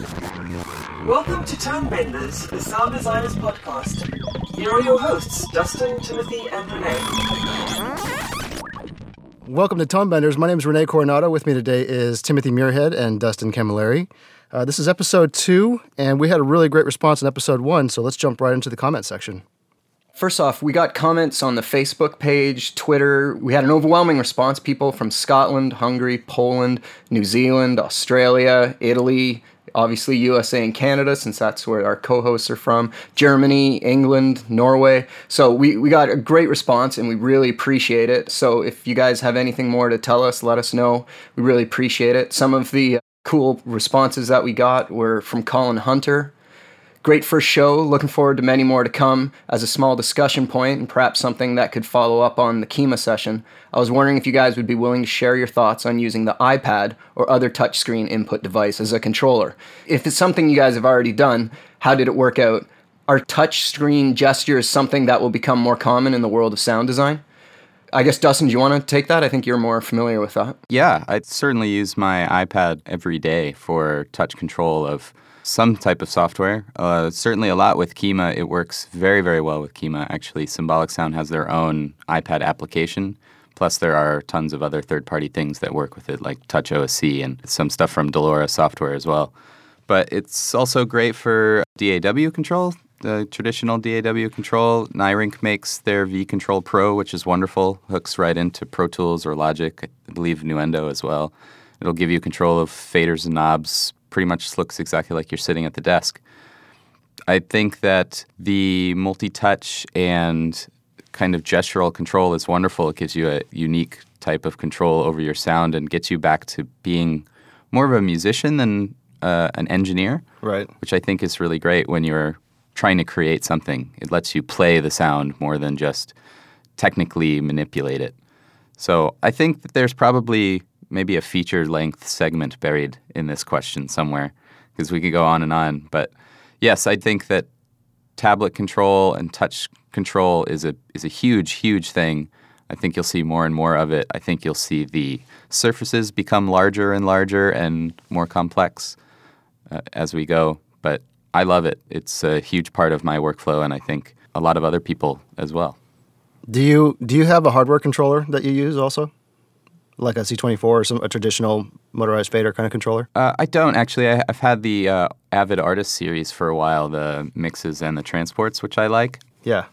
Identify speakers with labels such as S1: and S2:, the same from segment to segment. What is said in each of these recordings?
S1: Welcome to Tone Benders, the Sound Designers Podcast. Here are your hosts, Dustin, Timothy, and Rene.
S2: Welcome to Tone Benders. My name is Rene Coronado. With me today is Timothy Muirhead and Dustin Camilleri. Uh, this is episode two, and we had a really great response in episode one, so let's jump right into the comment section.
S3: First off, we got comments on the Facebook page, Twitter. We had an overwhelming response. People from Scotland, Hungary, Poland, New Zealand, Australia, Italy, obviously USA and Canada, since that's where our co hosts are from, Germany, England, Norway. So we, we got a great response and we really appreciate it. So if you guys have anything more to tell us, let us know. We really appreciate it. Some of the cool responses that we got were from Colin Hunter. Great first show. Looking forward to many more to come as a small discussion point and perhaps something that could follow up on the Kyma session. I was wondering if you guys would be willing to share your thoughts on using the iPad or other touchscreen input device as a controller. If it's something you guys have already done, how did it work out? Are touchscreen gestures something that will become more common in the world of sound design? I guess Dustin, do you want to take that? I think you're more familiar with that.
S4: Yeah, I certainly use my iPad every day for touch control of some type of software. Uh, certainly a lot with Kyma. It works very, very well with Kyma. Actually, Symbolic Sound has their own iPad application. Plus, there are tons of other third party things that work with it, like Touch OSC and some stuff from Delora software as well. But it's also great for DAW control, the traditional DAW control. Neyrinck makes their V Control Pro, which is wonderful. Hooks right into Pro Tools or Logic, I believe Nuendo as well. It'll give you control of faders and knobs. Pretty much looks exactly like you're sitting at the desk. I think that the multi-touch and kind of gestural control is wonderful. It gives you a unique type of control over your sound and gets you back to being more of a musician than uh, an engineer.
S2: Right.
S4: Which I think is really great when you're trying to create something. It lets you play the sound more than just technically manipulate it. So I think that there's probably maybe a feature length segment buried in this question somewhere because we could go on and on. But yes, I think that tablet control and touch control is a is a huge huge thing. I think you'll see more and more of it. I think you'll see the surfaces become larger and larger and more complex uh, as we go. But I love it. It's a huge part of my workflow, and I think a lot of other people as well.
S2: Do you do you have a hardware controller that you use also? Like a C24 or some a traditional motorized fader kind of controller?
S4: Uh, I don't actually. I, have had the uh, Avid Artist series for a while, the mixes and the transports, which I like.
S2: Yeah.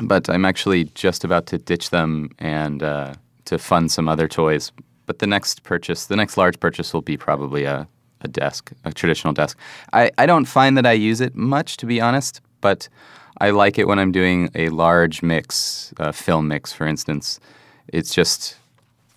S4: But I'm actually just about to ditch them and uh, to fund some other toys. But the next purchase, the next large purchase, will be probably a, a desk, a traditional desk. I, I don't find that I use it much, to be honest, but I like it when I'm doing a large mix, a film mix, for instance. It's just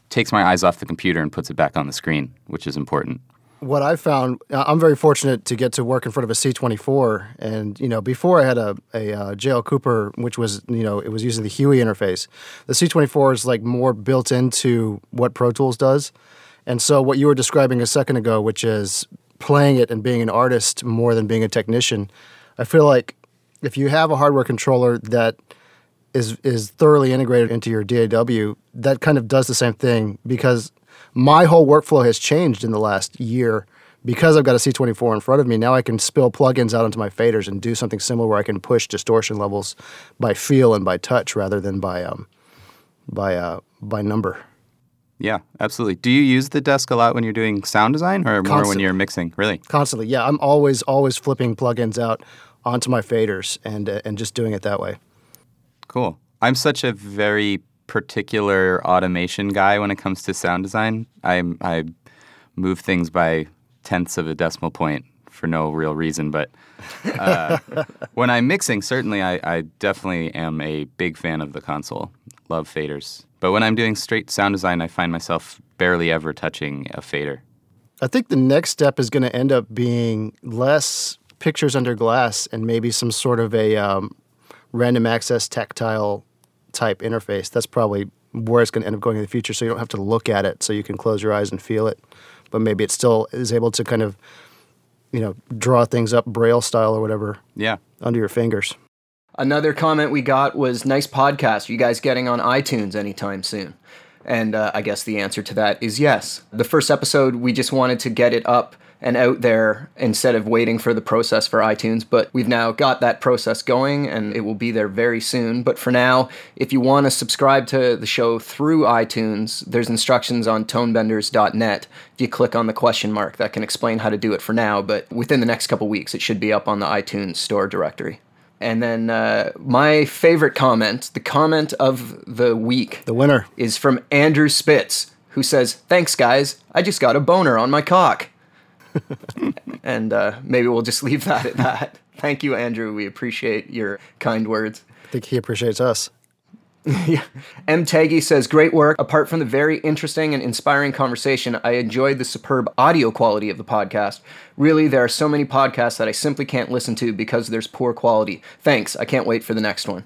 S4: takes my eyes off the computer and puts it back on the screen, which is important.
S2: What I found, I'm very fortunate to get to work in front of a C24, and you know, before I had a a uh, JL Cooper, which was you know, it was using the HUI interface. The C24 is like more built into what Pro Tools does, and so what you were describing a second ago, which is playing it and being an artist more than being a technician, I feel like if you have a hardware controller that is is thoroughly integrated into your DAW, that kind of does the same thing because my whole workflow has changed in the last year because I've got a C24 in front of me. Now I can spill plugins out onto my faders and do something similar where I can push distortion levels by feel and by touch rather than by um by uh by number.
S4: Yeah, absolutely. Do you use the desk a lot when you're doing sound design or more Constantly. when you're mixing? Really?
S2: Constantly. Yeah, I'm always always flipping plugins out onto my faders and uh, and just doing it that way.
S4: Cool. I'm such a very particular automation guy when it comes to sound design. I I move things by tenths of a decimal point for no real reason, but uh, when I'm mixing, certainly I, I definitely am a big fan of the console. Love faders, but when I'm doing straight sound design, I find myself barely ever touching a fader.
S2: I think the next step is going to end up being less pictures under glass and maybe some sort of a um, random access tactile type interface. That's probably where it's going to end up going in the future. So you don't have to look at it, so you can close your eyes and feel it. But maybe it still is able to kind of, you know, draw things up braille style or whatever.
S4: Yeah.
S2: Under your fingers.
S3: Another comment we got was nice podcast. Are you guys getting on iTunes anytime soon? And uh, I guess the answer to that is yes. The first episode, we just wanted to get it up and out there instead of waiting for the process for iTunes. But we've now got that process going and it will be there very soon. But for now, if you want to subscribe to the show through iTunes, there's instructions on tonebenders.net. If you click on the question mark, that can explain how to do it for now. But within the next couple weeks, it should be up on the iTunes store directory. And then uh, my favorite comment, the comment of the week,
S2: The winner.
S3: is from Andrew Spitz, who says, Thanks, guys. I just got a boner on my cock. And uh, maybe we'll just leave that at that. Thank you, Andrew. We appreciate your kind words.
S2: I think he appreciates us.
S3: M. Taggy says, Great work. Apart from the very interesting and inspiring conversation, I enjoyed the superb audio quality of the podcast. Really, there are so many podcasts that I simply can't listen to because there's poor quality. Thanks. I can't wait for the next one.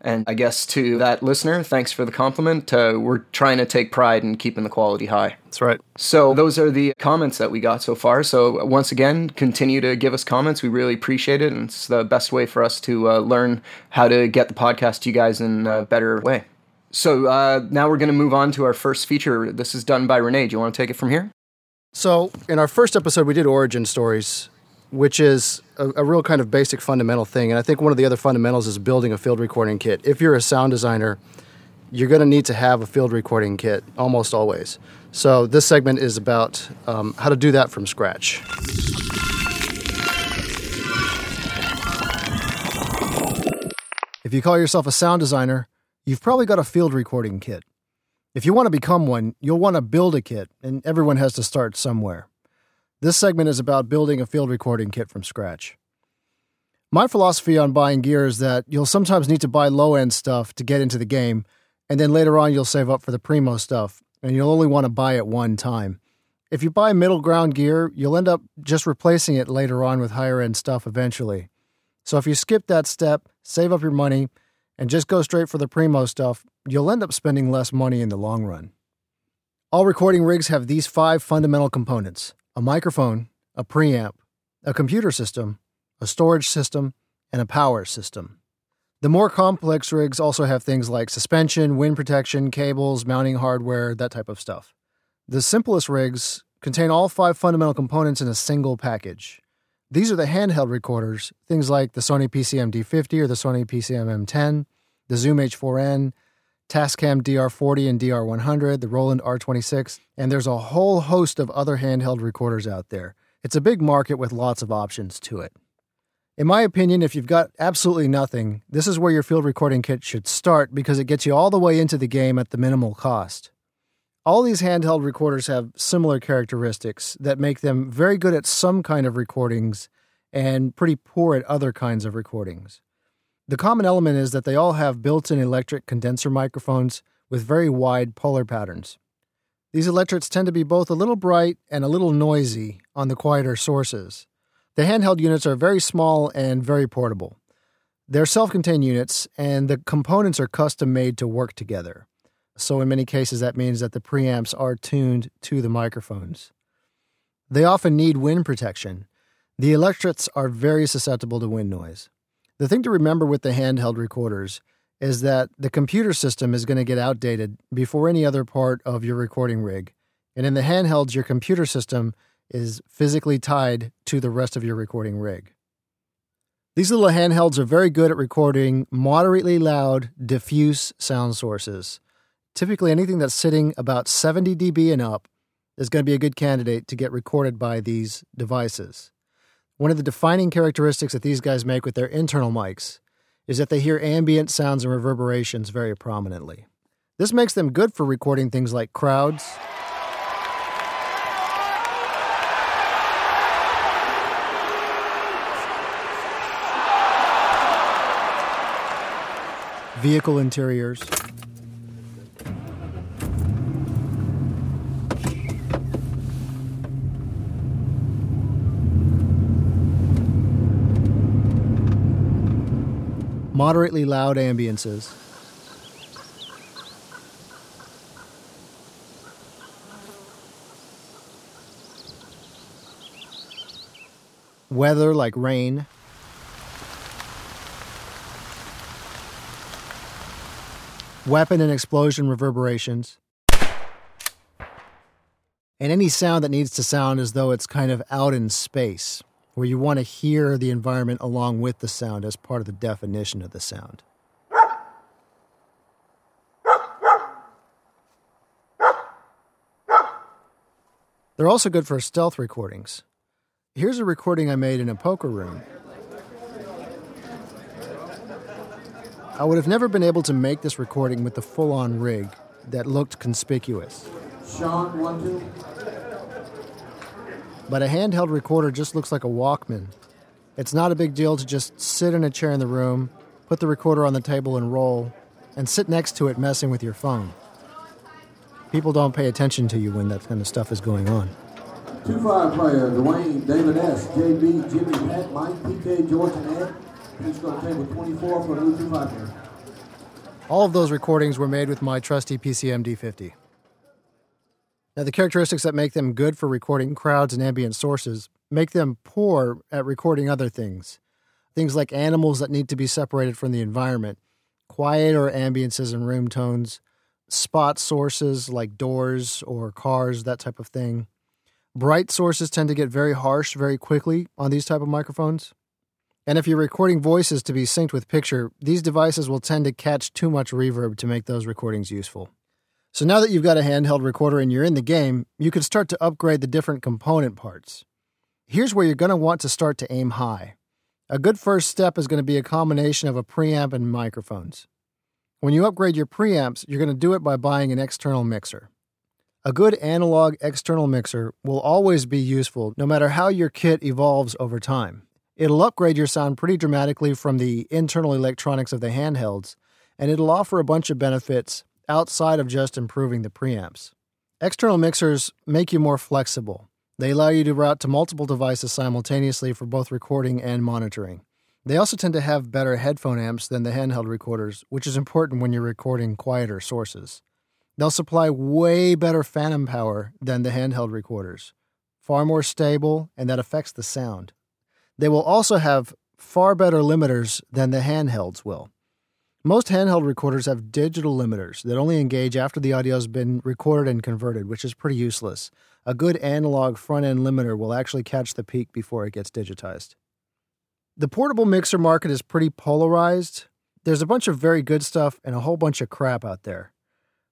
S3: And I guess to that listener, thanks for the compliment. Uh, we're trying to take pride in keeping the quality high.
S2: That's right.
S3: So those are the comments that we got so far. So once again, continue to give us comments. We really appreciate it, and it's the best way for us to uh, learn how to get the podcast to you guys in a better way. So uh, now we're going to move on to our first feature. This is done by Rene. Do you want to take it from here?
S2: So, in our first episode, we did origin stories, which is a, a real kind of basic fundamental thing. And I think one of the other fundamentals is building a field recording kit. If you're a sound designer, you're going to need to have a field recording kit almost always. So, this segment is about um, how to do that from scratch. If you call yourself a sound designer, you've probably got a field recording kit. If you want to become one, you'll want to build a kit, and everyone has to start somewhere. This segment is about building a field recording kit from scratch. My philosophy on buying gear is that you'll sometimes need to buy low end stuff to get into the game, and then later on you'll save up for the primo stuff, and you'll only want to buy it one time. If you buy middle ground gear, you'll end up just replacing it later on with higher end stuff eventually. So if you skip that step, save up your money, and just go straight for the primo stuff, you'll end up spending less money in the long run. All recording rigs have these five fundamental components a microphone, a preamp, a computer system, a storage system, and a power system. The more complex rigs also have things like suspension, wind protection, cables, mounting hardware, that type of stuff. The simplest rigs contain all five fundamental components in a single package. These are the handheld recorders, things like the Sony PCM D50 or the Sony PCM M10, the Zoom H4n, Tascam DR40 and DR100, the Roland R26, and there's a whole host of other handheld recorders out there. It's a big market with lots of options to it. In my opinion, if you've got absolutely nothing, this is where your field recording kit should start because it gets you all the way into the game at the minimal cost. All these handheld recorders have similar characteristics that make them very good at some kind of recordings and pretty poor at other kinds of recordings. The common element is that they all have built in electret condenser microphones with very wide polar patterns. These electrets tend to be both a little bright and a little noisy on the quieter sources. The handheld units are very small and very portable. They're self contained units, and the components are custom made to work together. So, in many cases, that means that the preamps are tuned to the microphones. They often need wind protection. The electrets are very susceptible to wind noise. The thing to remember with the handheld recorders is that the computer system is going to get outdated before any other part of your recording rig. And in the handhelds, your computer system is physically tied to the rest of your recording rig. These little handhelds are very good at recording moderately loud, diffuse sound sources. Typically, anything that's sitting about 70 dB and up is going to be a good candidate to get recorded by these devices. One of the defining characteristics that these guys make with their internal mics is that they hear ambient sounds and reverberations very prominently. This makes them good for recording things like crowds, vehicle interiors, moderately loud ambiances. Weather like rain. Weapon and explosion reverberations. and any sound that needs to sound as though it's kind of out in space, where you want to hear the environment along with the sound as part of the definition of the sound. They're also good for stealth recordings. Here's a recording I made in a poker room. I would have never been able to make this recording with the full on rig that looked conspicuous.
S5: Sean, one, two.
S2: But a handheld recorder just looks like a Walkman. It's not a big deal to just sit in a chair in the room, put the recorder on the table and roll, and sit next to it messing with your phone. People don't pay attention to you when that kind of stuff is going on.
S5: Two five player, Dwayne, David S., JB, Jimmy, Pat, Mike, PK, George, and Ed. Please go to table 24 for a new two five player.
S2: All of those recordings were made with my trusty PCM D50. Now, the characteristics that make them good for recording crowds and ambient sources make them poor at recording other things. Things like animals that need to be separated from the environment, quiet or ambiances and room tones, spot sources like doors or cars, that type of thing. Bright sources tend to get very harsh very quickly on these type of microphones. And if you're recording voices to be synced with picture, these devices will tend to catch too much reverb to make those recordings useful. So now that you've got a handheld recorder and you're in the game, you can start to upgrade the different component parts. Here's where you're going to want to start to aim high. A good first step is going to be a combination of a preamp and microphones. When you upgrade your preamps, you're going to do it by buying an external mixer. A good analog external mixer will always be useful no matter how your kit evolves over time. It'll upgrade your sound pretty dramatically from the internal electronics of the handhelds, and it'll offer a bunch of benefits outside of just improving the preamps. External mixers make you more flexible. They allow you to route to multiple devices simultaneously for both recording and monitoring. They also tend to have better headphone amps than the handheld recorders, which is important when you're recording quieter sources. They'll supply way better phantom power than the handheld recorders, far more stable, and that affects the sound. They will also have far better limiters than the handhelds will. Most handheld recorders have digital limiters that only engage after the audio has been recorded and converted, which is pretty useless. A good analog front end limiter will actually catch the peak before it gets digitized. The portable mixer market is pretty polarized. There's a bunch of very good stuff and a whole bunch of crap out there.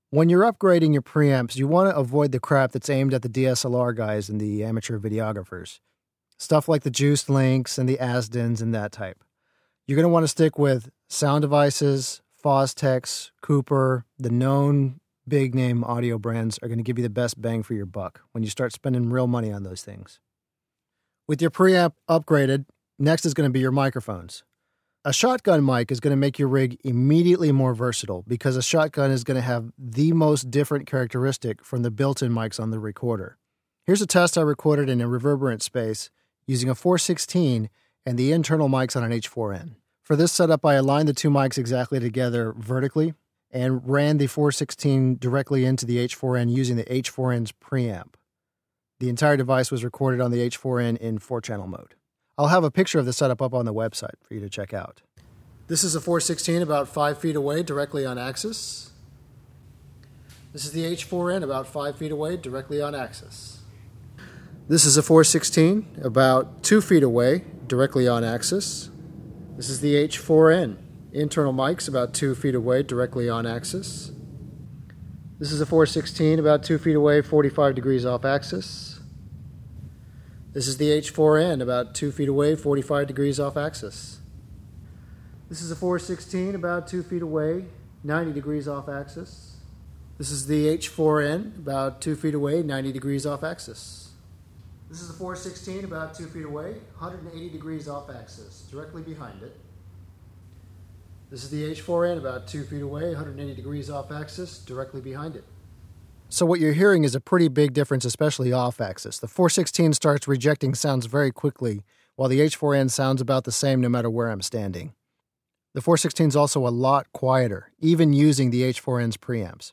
S2: When you're upgrading your preamps, you want to avoid the crap that's aimed at the DSLR guys and the amateur videographers. Stuff like the Juiced Links and the Azdens and that type. You're going to want to stick with sound devices, Fostex, Cooper, the known big name audio brands are going to give you the best bang for your buck when you start spending real money on those things. With your preamp upgraded, next is going to be your microphones. A shotgun mic is going to make your rig immediately more versatile because a shotgun is going to have the most different characteristic from the built in mics on the recorder. Here's a test I recorded in a reverberant space using a 416 and the internal mics on an H4n. For this setup, I aligned the two mics exactly together vertically and ran the 416 directly into the H4n using the H4n's preamp. The entire device was recorded on the H4n in four channel mode. I'll have a picture of the setup up on the website for you to check out. This is a 416 about five feet away, directly on axis. This is the H4n about five feet away, directly on axis. This is a 416 about two feet away, directly on axis. This is the H4n. Internal mics about two feet away, directly on axis. This is a 416 about two feet away, 45 degrees off axis. This is the H4n about two feet away, 45 degrees off axis. This is a 416 about two feet away, 90 degrees off axis. This is the H4n about two feet away, 90 degrees off axis. This is the 416 about two feet away, 180 degrees off axis, directly behind it. This is the H4n about two feet away, 180 degrees off axis, directly behind it. So what you're hearing is a pretty big difference, especially off axis. The 416 starts rejecting sounds very quickly, while the H4n sounds about the same no matter where I'm standing. The 416 is also a lot quieter, even using the H4n's preamps.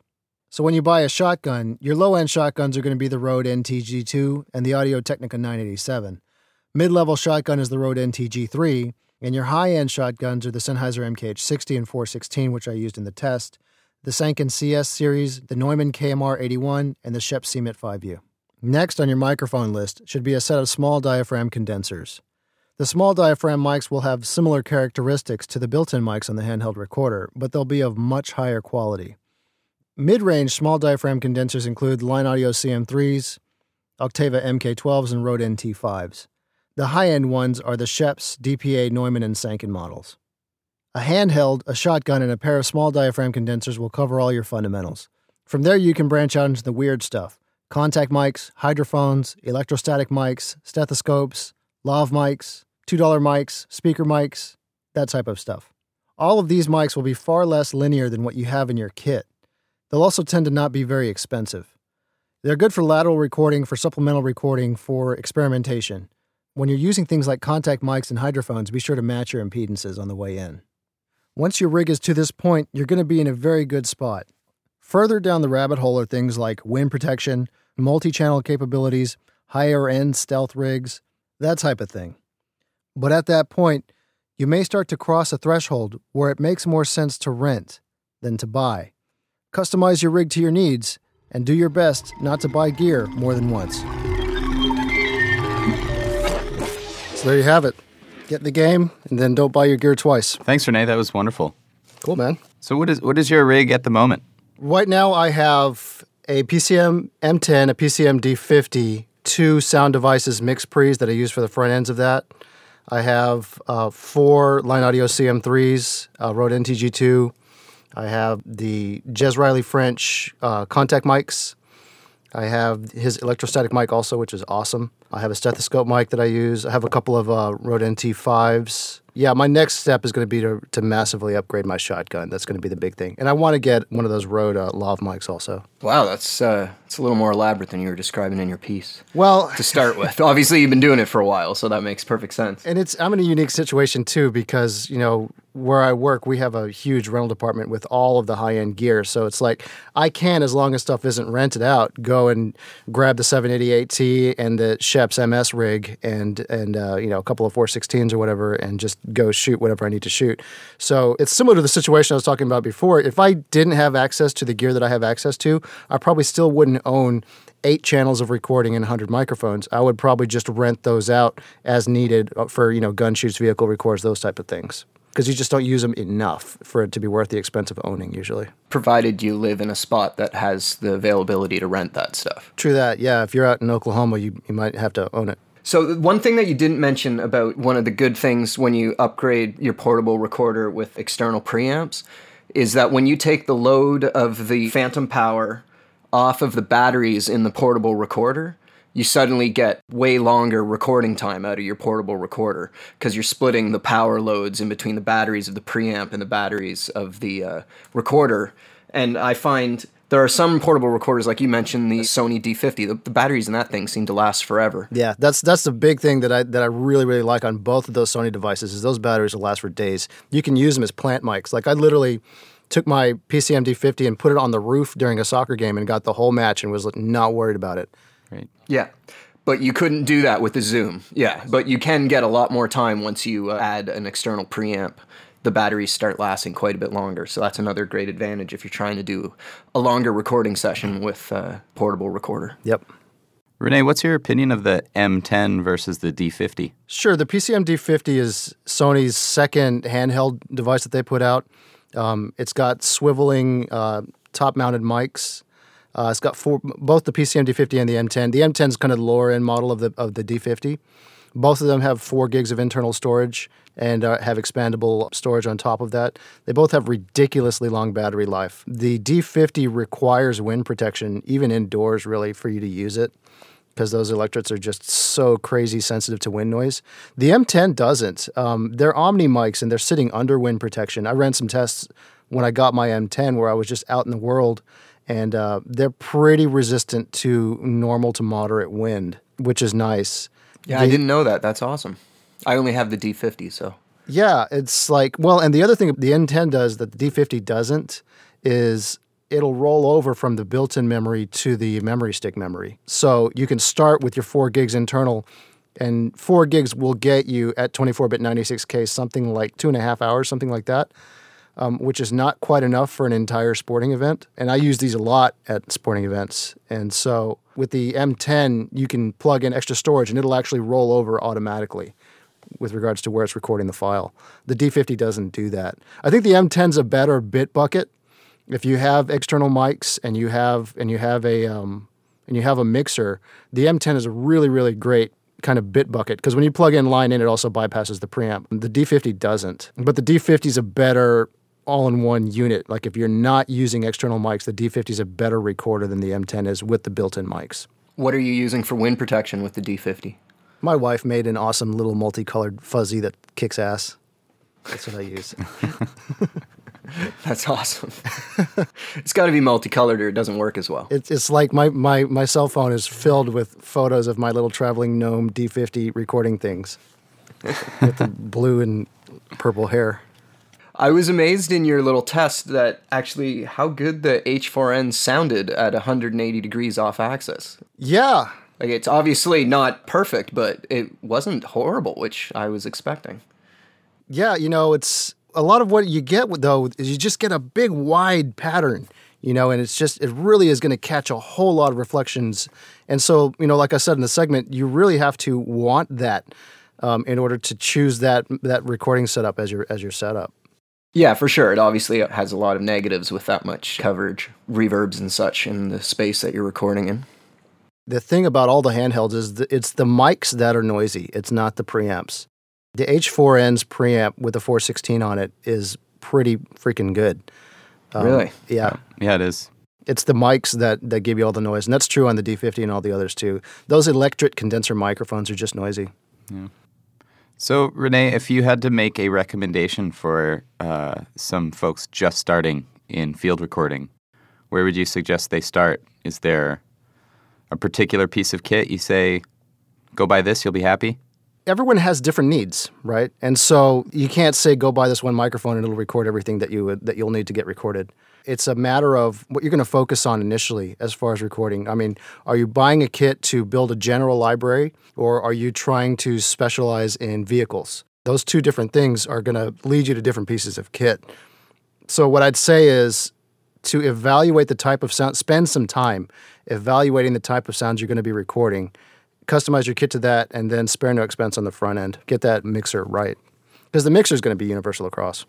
S2: So when you buy a shotgun, your low end shotguns are going to be the Rode NTG2 and the Audio Technica 987. Mid level shotgun is the Rode NTG3, and your high end shotguns are the Sennheiser MKH60 and 416, which I used in the test, the Sanken CS series, the Neumann KMR 81, and the Schoeps CMIT 5U. Next on your microphone list should be a set of small diaphragm condensers. The small diaphragm mics will have similar characteristics to the built in mics on the handheld recorder, but they'll be of much higher quality. Mid range small diaphragm condensers include Line Audio CM3s, Octava MK12s, and Rode NT5s. The high end ones are the Schoeps, DPA, Neumann, and Sanken models. A handheld, a shotgun, and a pair of small diaphragm condensers will cover all your fundamentals. From there, you can branch out into the weird stuff contact mics, hydrophones, electrostatic mics, stethoscopes, lav mics, $2 mics, speaker mics, that type of stuff. All of these mics will be far less linear than what you have in your kit. They'll also tend to not be very expensive. They're good for lateral recording, for supplemental recording, for experimentation. When you're using things like contact mics and hydrophones, be sure to match your impedances on the way in. Once your rig is to this point, you're going to be in a very good spot. Further down the rabbit hole are things like wind protection, multi channel capabilities, higher end stealth rigs, that type of thing. But at that point, you may start to cross a threshold where it makes more sense to rent than to buy. Customize your rig to your needs and do your best not to buy gear more than once. So there you have it. Get in the game and then don't buy your gear twice.
S4: Thanks, Rene. That was wonderful.
S2: Cool, man.
S4: So, what is what is your rig at the moment?
S2: Right now, I have a PCM M10, a PCM D50, two sound devices mix pre's that I use for the front ends of that. I have uh, four Line Audio CM3s, uh, Rode NTG2. I have the Jez Riley French uh, contact mics. I have his electrostatic mic also, which is awesome. I have a stethoscope mic that I use. I have a couple of uh, Rode NT5s. Yeah, my next step is going to be to, to massively upgrade my shotgun. That's going to be the big thing. And I want to get one of those Rode uh, Lav mics also.
S3: Wow, that's uh, it's a little more elaborate than you were describing in your piece
S2: Well,
S3: to start with. Obviously, you've been doing it for a while, so that makes perfect sense.
S2: and it's I'm in a unique situation too because you know where I work we have a huge rental department with all of the high end gear. So it's like I can, as long as stuff isn't rented out, go and grab the 788T and the Schoeps MS rig and and uh, you know a couple of 416s or whatever and just go shoot whatever I need to shoot. So it's similar to the situation I was talking about before. If I didn't have access to the gear that I have access to, I probably still wouldn't own eight channels of recording and 100 microphones. I would probably just rent those out as needed uh, for you know gun shoots, vehicle records, those type of things. Because you just don't use them enough for it to be worth the expense of owning usually.
S3: Provided you live in a spot that has the availability to rent that stuff.
S2: True that. Yeah, if you're out in Oklahoma, you, you might have to own it.
S3: So one thing that you didn't mention about one of the good things when you upgrade your portable recorder with external preamps is that when you take the load of the phantom power off of the batteries in the portable recorder, you suddenly get way longer recording time out of your portable recorder because you're splitting the power loads in between the batteries of the preamp and the batteries of the uh, recorder. And I find there are some portable recorders, like you mentioned, the Sony D50. The, the batteries in that thing seem to last forever.
S2: Yeah, that's that's the big thing that I that I really really like on both of those Sony devices is those batteries will last for days. You can use them as plant mics. Like I literally took my PCM D50 and put it on the roof during a soccer game and got the whole match and was not worried about it.
S4: Great.
S3: Yeah. But you couldn't do that with the Zoom. Yeah. But you can get a lot more time once you uh, add an external preamp. The batteries start lasting quite a bit longer. So that's another great advantage if you're trying to do a longer recording session with a portable recorder.
S2: Yep.
S4: Rene, what's your opinion of the M10 versus the D50?
S2: Sure, the PCM D50 is Sony's second handheld device that they put out. Um, it's got swiveling uh, top-mounted mics. Uh, it's got four, both the PCM D50 and the M10. The M10 is kind of the lower end model of the of the D50. Both of them have four gigs of internal storage and uh, have expandable storage on top of that. They both have ridiculously long battery life. The D50 requires wind protection, even indoors, really, for you to use it because those electrets are just so crazy sensitive to wind noise. The M10 doesn't. Um, they're Omni mics and they're sitting under wind protection. I ran some tests when I got my M10 where I was just out in the world, and uh, they're pretty resistant to normal to moderate wind, which is nice.
S3: Yeah, I didn't know that. That's awesome. I only have the D50, so.
S2: Yeah, it's like well, and the other thing the M10 does that the D50 doesn't is it'll roll over from the built-in memory to the memory stick memory. So you can start with your four gigs internal, and four gigs will get you at 24-bit 96k something like two and a half hours, something like that. Um, which is not quite enough for an entire sporting event. And I use these a lot at sporting events. And so with the M10, you can plug in extra storage and it'll actually roll over automatically with regards to where it's recording the file. The D50 doesn't do that. I think the M10's a better bit bucket. If you have external mics and you have and you have a um, and you have a mixer, the M10 is a really really great kind of bit bucket because when you plug in line in, it also bypasses the preamp. The D50 doesn't, but the D50 is a better all-in-one unit. Like if you're not using external mics, the D50 is a better recorder than the M10 is with the built-in mics.
S3: What are you using for wind protection with the D50?
S2: My wife made an awesome little multicolored fuzzy that kicks ass. That's what I use.
S3: That's awesome. it's got to be multicolored or it doesn't work as well.
S2: It's, it's like my, my, my cell phone is filled with photos of my little traveling gnome D50 recording things with the blue and purple hair.
S3: I was amazed in your little test that actually how good the H4n sounded at 180 degrees off axis.
S2: Yeah.
S3: Like it's obviously not perfect, but it wasn't horrible, which I was expecting.
S2: Yeah, you know, it's a lot of what you get though is you just get a big wide pattern, you know, and it's just it really is going to catch a whole lot of reflections. And so, you know, like I said in the segment, you really have to want that um, in order to choose that that recording setup as your as your setup.
S3: Yeah, for sure. It obviously has a lot of negatives with that much coverage, reverbs and such in the space that you're recording in.
S2: The thing about all the handhelds is that it's the mics that are noisy. It's not the preamps. The H4n's preamp with the 416 on it is pretty freaking good.
S3: Um, really?
S2: Yeah.
S4: Yeah, it is.
S2: It's the mics that, that give you all the noise. And that's true on the D50 and all the others too. Those electret condenser microphones are just noisy.
S4: Yeah. So, Rene, if you had to make a recommendation for uh, some folks just starting in field recording, where would you suggest they start? Is there a particular piece of kit you say, go buy this, you'll be happy?
S2: Everyone has different needs, right? And so you can't say go buy this one microphone and it'll record everything that you would, that you'll need to get recorded. It's a matter of what you're going to focus on initially as far as recording. I mean, are you buying a kit to build a general library or are you trying to specialize in vehicles? Those two different things are going to lead you to different pieces of kit. So, what I'd say is to evaluate the type of sound, spend some time evaluating the type of sounds you're going to be recording, customize your kit to that, and then spare no expense on the front end. Get that mixer right. Because the mixer is going to be universal across.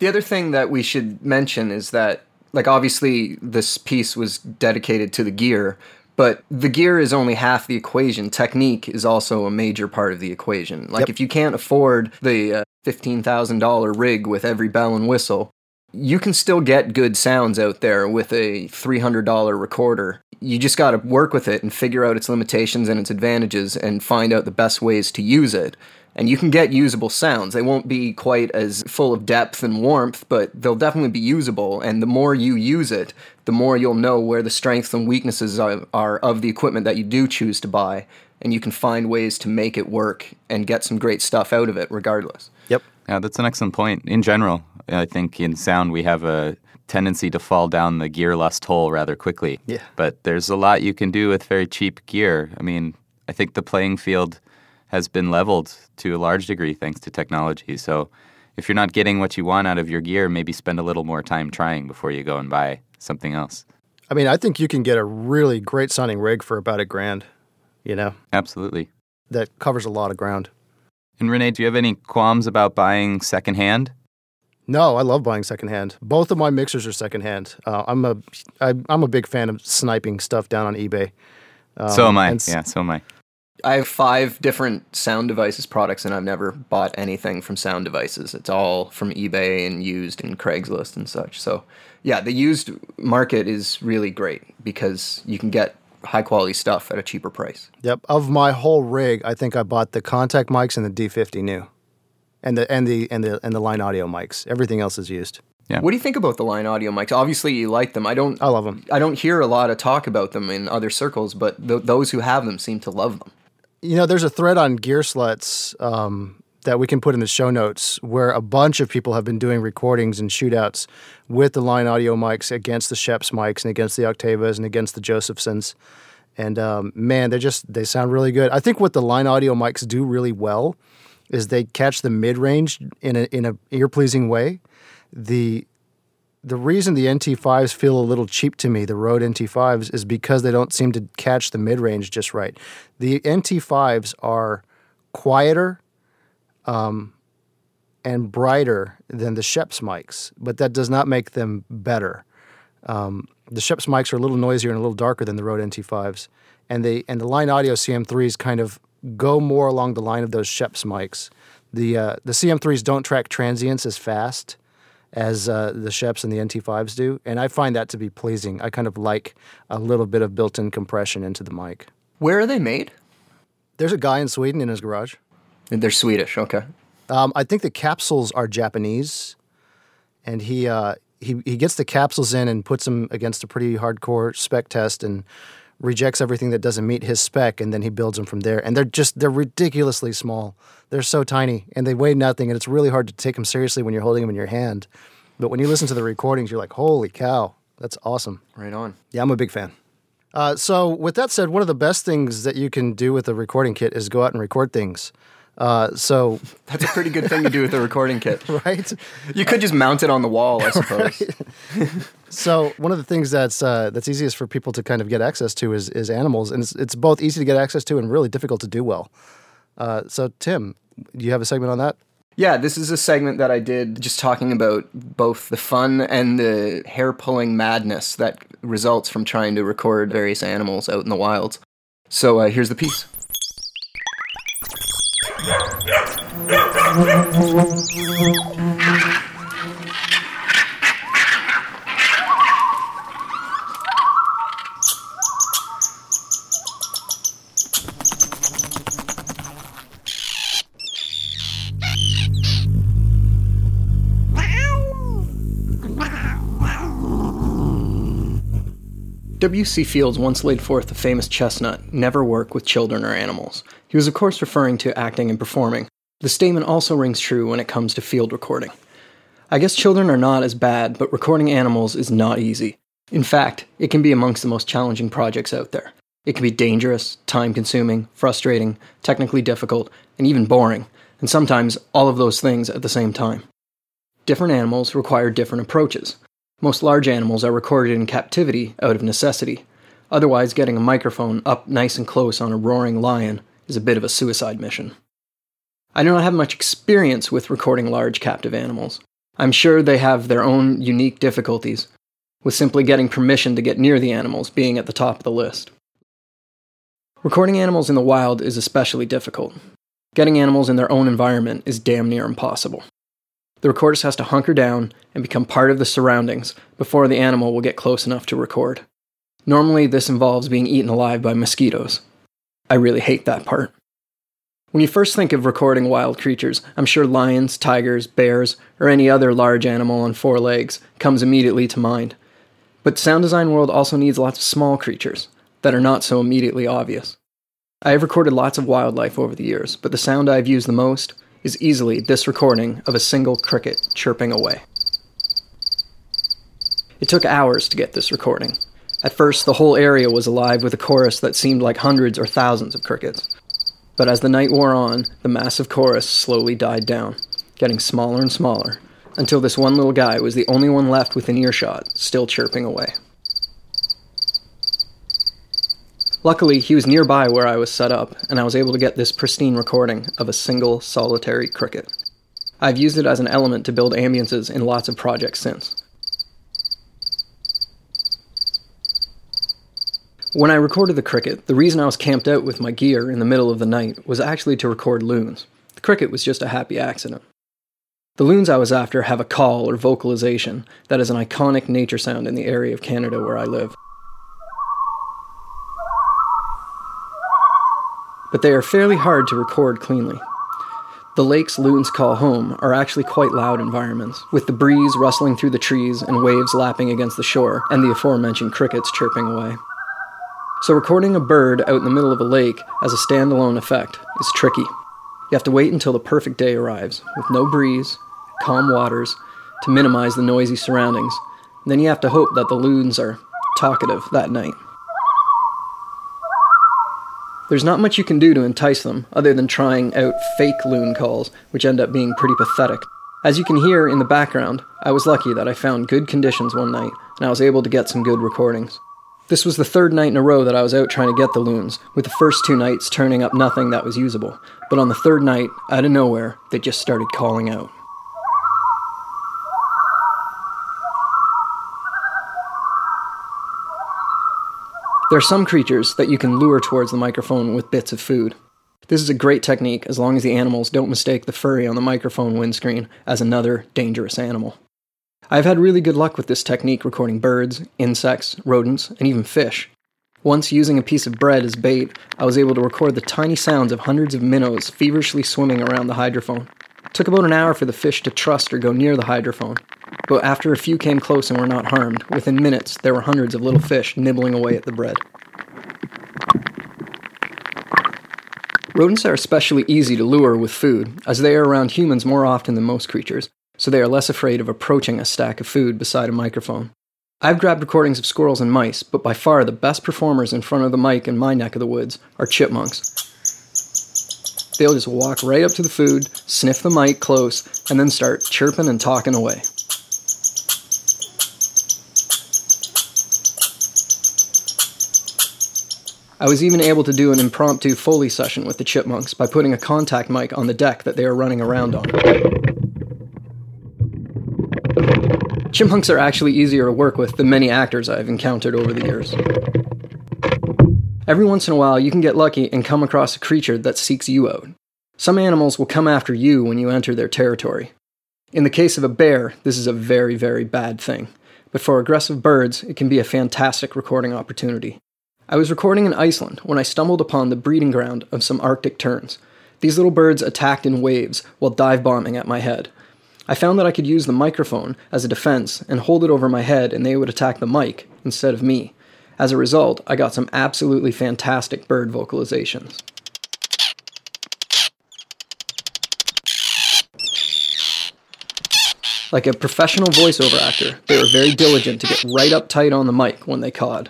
S3: The other thing that we should mention is that like obviously this piece was dedicated to the gear, but the gear is only half the equation. Technique is also a major part of the equation. Like
S2: Yep.
S3: if you can't afford the uh, $15,000 rig with every bell and whistle, you can still get good sounds out there with a $300 recorder. You just got to work with it and figure out its limitations and its advantages and find out the best ways to use it. And you can get usable sounds. They won't be quite as full of depth and warmth, but they'll definitely be usable. And the more you use it, the more you'll know where the strengths and weaknesses are, are of the equipment that you do choose to buy. And you can find ways to make it work and get some great stuff out of it regardless.
S2: Yep.
S4: Yeah, that's an excellent point. In general, I think in sound we have a tendency to fall down the gear lust hole rather quickly.
S2: Yeah.
S4: But there's a lot you can do with very cheap gear. I mean, I think the playing field has been leveled to a large degree thanks to technology. So if you're not getting what you want out of your gear, maybe spend a little more time trying before you go and buy something else.
S2: I mean, I think you can get a really great sounding rig for about a grand, you know,
S4: Absolutely.
S2: that covers a lot of ground.
S4: And Rene, do you have any qualms about buying secondhand?
S2: No, I love buying secondhand. Both of my mixers are secondhand. Uh, I'm a I, I'm a big fan of sniping stuff down on eBay. Um,
S4: so am I.
S2: and
S4: Yeah, so am I.
S3: I have five different sound devices products, and I've never bought anything from sound devices. It's all from eBay and used and Craigslist and such. So, yeah, the used market is really great because you can get high quality stuff at a cheaper price.
S2: Yep. Of my whole rig, I think I bought the contact mics and the D50 new, and the and the and the and the line audio mics. Everything else is used.
S4: Yeah.
S3: What do you think about the line audio mics? Obviously, you like them. I don't.
S2: I love them.
S3: I don't hear a lot of talk about them in other circles, but th- those who have them seem to love them.
S2: You know, there's a thread on Gearslutz um, that we can put in the show notes where a bunch of people have been doing recordings and shootouts with the line audio mics against the Schoeps mics and against the Octavas and against the Josephsons. And um, man, they just they sound really good. I think what the line audio mics do really well is they catch the mid range in a in a ear pleasing way. the the reason the NT5s feel a little cheap to me, the Rode NT5s, is because they don't seem to catch the mid range just right. The NT5s are quieter um, and brighter than the Schoeps mics, but that does not make them better. Um, the Schoeps mics are a little noisier and a little darker than the Rode NT5s, and they and the Line Audio CM3s kind of go more along the line of those Schoeps mics. The uh, the CM3s don't track transients as fast as uh, the Schoeps and the NT5s do, and I find that to be pleasing. I kind of like a little bit of built-in compression into the mic.
S3: Where are they made?
S2: There's a guy in Sweden in his garage.
S3: They're Swedish. Okay.
S2: Um, I think the capsules are Japanese, and he uh, he he gets the capsules in and puts them against a pretty hardcore spec test and rejects everything that doesn't meet his spec, and then he builds them from there. And they're just they're ridiculously small. They're so tiny, and they weigh nothing, and it's really hard to take them seriously when you're holding them in your hand. But when you listen to the recordings, you're like, holy cow, that's awesome.
S3: Right on.
S2: Yeah, I'm a big fan. Uh, so, with that said, one of the best things that you can do with a recording kit is go out and record things. Uh, so,
S3: That's a pretty good thing to do with a recording kit.
S2: right?
S3: You could just mount it on the wall, I suppose.
S2: So, one of the things that's uh, that's easiest for people to kind of get access to is is animals, and it's, it's both easy to get access to and really difficult to do well. Uh, so, Tim, do you have a segment on that?
S3: Yeah, this is a segment that I did just talking about both the fun and the hair pulling madness that results from trying to record various animals out in the wilds. So uh, here's the piece. W.C. Fields once laid forth the famous chestnut never work with children or animals. He was, of course, referring to acting and performing. The statement also rings true when it comes to field recording. I guess children are not as bad, but recording animals is not easy. In fact, it can be amongst the most challenging projects out there. It can be dangerous, time consuming, frustrating, technically difficult, and even boring, and sometimes all of those things at the same time. Different animals require different approaches. Most large animals are recorded in captivity out of necessity. Otherwise, getting a microphone up nice and close on a roaring lion is a bit of a suicide mission. I do not have much experience with recording large captive animals. I'm sure they have their own unique difficulties, with simply getting permission to get near the animals being at the top of the list. Recording animals in the wild is especially difficult. Getting animals in their own environment is damn near impossible. The recordist has to hunker down and become part of the surroundings before the animal will get close enough to record. Normally, this involves being eaten alive by mosquitoes. I really hate that part. When you first think of recording wild creatures, I'm sure lions, tigers, bears, or any other large animal on four legs comes immediately to mind. But sound design world also needs lots of small creatures that are not so immediately obvious. I have recorded lots of wildlife over the years, but the sound I've used the most is easily this recording of a single cricket chirping away. It took hours to get this recording. At first, the whole area was alive with a chorus that seemed like hundreds or thousands of crickets. But as the night wore on, the massive chorus slowly died down, getting smaller and smaller, until this one little guy was the only one left within earshot, still chirping away. Luckily, he was nearby where I was set up, and I was able to get this pristine recording of a single solitary cricket. I've used it as an element to build ambiances in lots of projects since. When I recorded the cricket, the reason I was camped out with my gear in the middle of the night was actually to record loons. The cricket was just a happy accident. The loons I was after have a call or vocalization that is an iconic nature sound in the area of Canada where I live. But they are fairly hard to record cleanly. The lakes loons call home are actually quite loud environments, with the breeze rustling through the trees and waves lapping against the shore, and the aforementioned crickets chirping away. So, recording a bird out in the middle of a lake as a standalone effect is tricky. You have to wait until the perfect day arrives, with no breeze, calm waters, to minimize the noisy surroundings. And then you have to hope that the loons are talkative that night. There's not much you can do to entice them, other than trying out fake loon calls, which end up being pretty pathetic. As you can hear in the background, I was lucky that I found good conditions one night and I was able to get some good recordings. This was the third night in a row that I was out trying to get the loons, with the first two nights turning up nothing that was usable. But on the third night, out of nowhere, they just started calling out. There are some creatures that you can lure towards the microphone with bits of food. This is a great technique as long as the animals don't mistake the furry on the microphone windscreen as another dangerous animal. I've had really good luck with this technique recording birds, insects, rodents, and even fish. Once using a piece of bread as bait, I was able to record the tiny sounds of hundreds of minnows feverishly swimming around the hydrophone. It took about an hour for the fish to trust or go near the hydrophone, but after a few came close and were not harmed, within minutes there were hundreds of little fish nibbling away at the bread. Rodents are especially easy to lure with food, as they are around humans more often than most creatures, so they are less afraid of approaching a stack of food beside a microphone. I've grabbed recordings of squirrels and mice, but by far the best performers in front of the mic in my neck of the woods are chipmunks. They'll just walk right up to the food, sniff the mic close, and then start chirping and talking away. I was even able to do an impromptu Foley session with the chipmunks by putting a contact mic on the deck that they are running around on. Chipmunks are actually easier to work with than many actors I've encountered over the years. Every once in a while, you can get lucky and come across a creature that seeks you out. Some animals will come after you when you enter their territory. In the case of a bear, this is a very, very bad thing. But for aggressive birds, it can be a fantastic recording opportunity. I was recording in Iceland when I stumbled upon the breeding ground of some Arctic terns. These little birds attacked in waves while dive bombing at my head. I found that I could use the microphone as a defense and hold it over my head, and they would attack the mic instead of me. As a result, I got some absolutely fantastic bird vocalizations. Like a professional voiceover actor, they were very diligent to get right up tight on the mic when they cawed.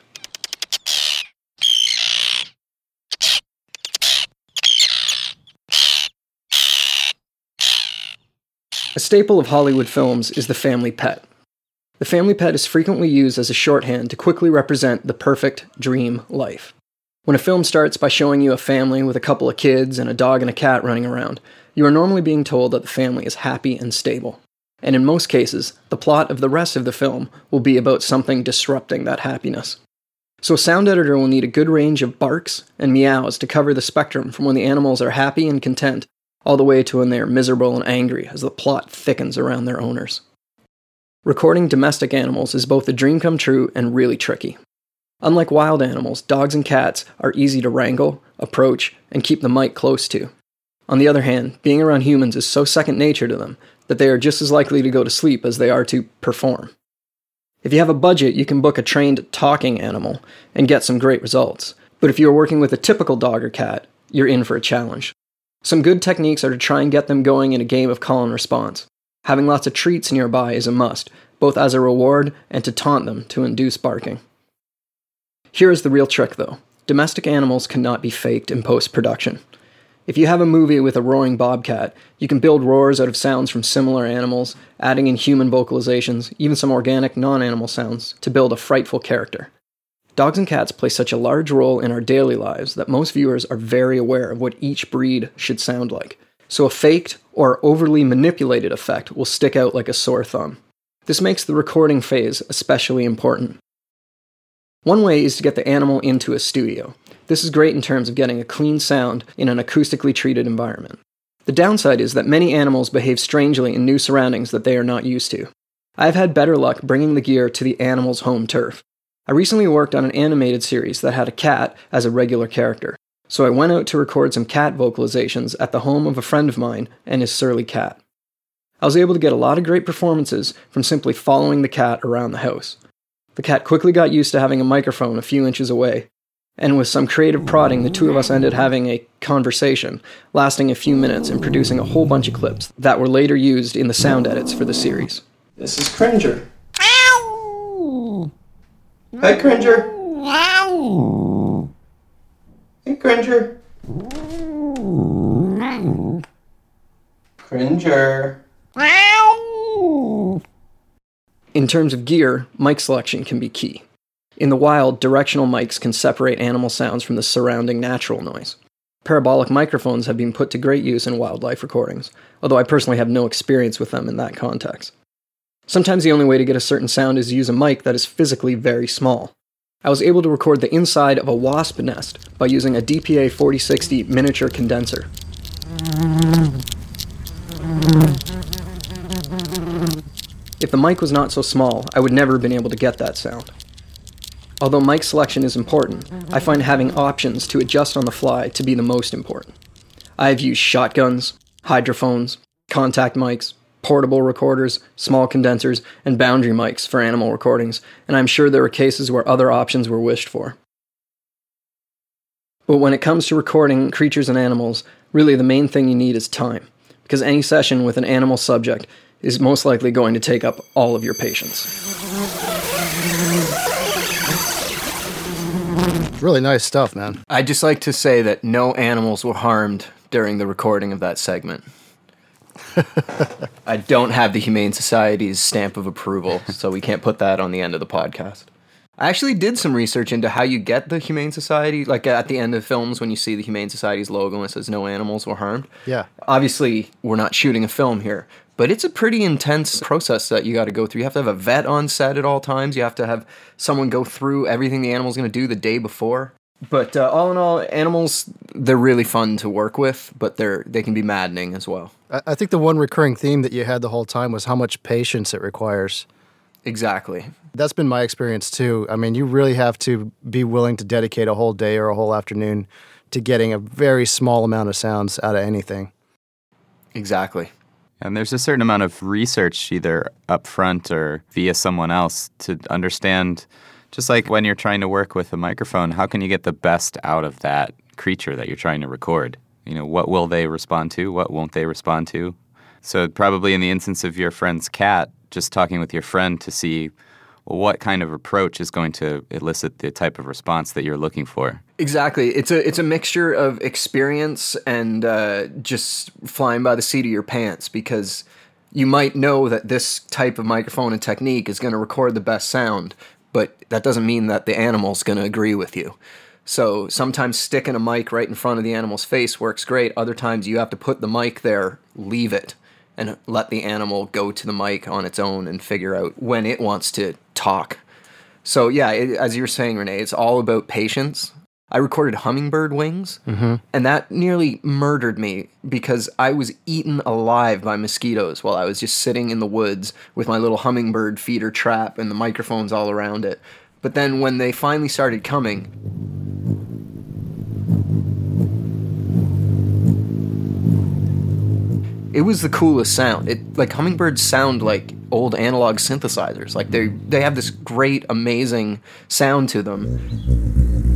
S3: A staple of Hollywood films is the family pet. The family pet is frequently used as a shorthand to quickly represent the perfect dream life. When a film starts by showing you a family with a couple of kids and a dog and a cat running around, you are normally being told that the family is happy and stable. And in most cases, the plot of the rest of the film will be about something disrupting that happiness. So a sound editor will need a good range of barks and meows to cover the spectrum from when the animals are happy and content all the way to when they are miserable and angry as the plot thickens around their owners. Recording domestic animals is both a dream come true and really tricky. Unlike wild animals, dogs and cats are easy to wrangle, approach, and keep the mic close to. On the other hand, being around humans is so second nature to them that they are just as likely to go to sleep as they are to perform. If you have a budget, you can book a trained talking animal and get some great results. But if you are working with a typical dog or cat, you're in for a challenge. Some good techniques are to try and get them going in a game of call and response. Having lots of treats nearby is a must, both as a reward and to taunt them to induce barking. Here is the real trick though domestic animals cannot be faked in post production. If you have a movie with a roaring bobcat, you can build roars out of sounds from similar animals, adding in human vocalizations, even some organic non animal sounds, to build a frightful character. Dogs and cats play such a large role in our daily lives that most viewers are very aware of what each breed should sound like. So a faked or overly manipulated effect will stick out like a sore thumb. This makes the recording phase especially important. One way is to get the animal into a studio. This is great in terms of getting a clean sound in an acoustically treated environment. The downside is that many animals behave strangely in new surroundings that they are not used to. I've had better luck bringing the gear to the animal's home turf. I recently worked on an animated series that had a cat as a regular character, so I went out to record some cat vocalizations at the home of a friend of mine and his surly cat. I was able to get a lot of great performances from simply following the cat around the house. The cat quickly got used to having a microphone a few inches away, and with some creative prodding, the two of us ended having a conversation lasting a few minutes and producing a whole bunch of clips that were later used in the sound edits for the series. This is Cringer. Hi, Cringer. Hey, Cringer. Cringer. In terms of gear, mic selection can be key. In the wild, directional mics can separate animal sounds from the surrounding natural noise. Parabolic microphones have been put to great use in wildlife recordings, although I personally have no experience with them in that context. Sometimes the only way to get a certain sound is to use a mic that is physically very small. I was able to record the inside of a wasp nest by using a DPA 4060 miniature condenser. If the mic was not so small, I would never have been able to get that sound. Although mic selection is important, I find having options to adjust on the fly to be the most important. I have used shotguns, hydrophones, contact mics, portable recorders, small condensers, and boundary mics for animal recordings, and I'm sure there were cases where other options were wished for. But when it comes to recording creatures and animals, really the main thing you need is time, because any session with an animal subject is most likely going to take up all of your patience.
S2: Really nice stuff, man.
S3: I'd just like to say that no animals were harmed during the recording of that segment. I don't have the Humane Society's stamp of approval, so we can't put that on the end of the podcast. I actually did some research into how you get the Humane Society, like at the end of films when you see the Humane Society's logo and it says no animals were harmed.
S2: Yeah.
S3: Obviously, we're not shooting a film here, but it's a pretty intense process that you got to go through. You have to have a vet on set at all times. You have to have someone go through everything the animal's going to do the day before. But uh, all in all, animals they're really fun to work with, but they're they can be maddening as well.
S2: I, I think the one recurring theme that you had the whole time was how much patience it requires.
S3: Exactly.
S2: That's been my experience too. I mean, you really have to be willing to dedicate a whole day or a whole afternoon to getting a very small amount of sounds out of anything.
S3: Exactly.
S4: And there's a certain amount of research, either up front or via someone else, to understand. Just like when you're trying to work with a microphone, how can you get the best out of that creature that you're trying to record? You know, what will they respond to? What won't they respond to? So, probably in the instance of your friend's cat, just talking with your friend to see well, what kind of approach is going to elicit the type of response that you're looking for.
S3: Exactly. It's a it's a mixture of experience and uh, just flying by the seat of your pants because you might know that this type of microphone and technique is going to record the best sound, but that doesn't mean that the animal's going to agree with you. So sometimes sticking a mic right in front of the animal's face works great. Other times you have to put the mic there, leave it, and let the animal go to the mic on its own and figure out when it wants to talk. So yeah, it, as you were saying, Rene, it's all about patience. I recorded hummingbird wings, mm-hmm. and that nearly murdered me because I was eaten alive by mosquitoes while I was just sitting in the woods with my little hummingbird feeder trap and the microphones all around it. But then when they finally started coming, it was the coolest sound. It like hummingbirds sound like old analog synthesizers. Like they they have this great, amazing sound to them.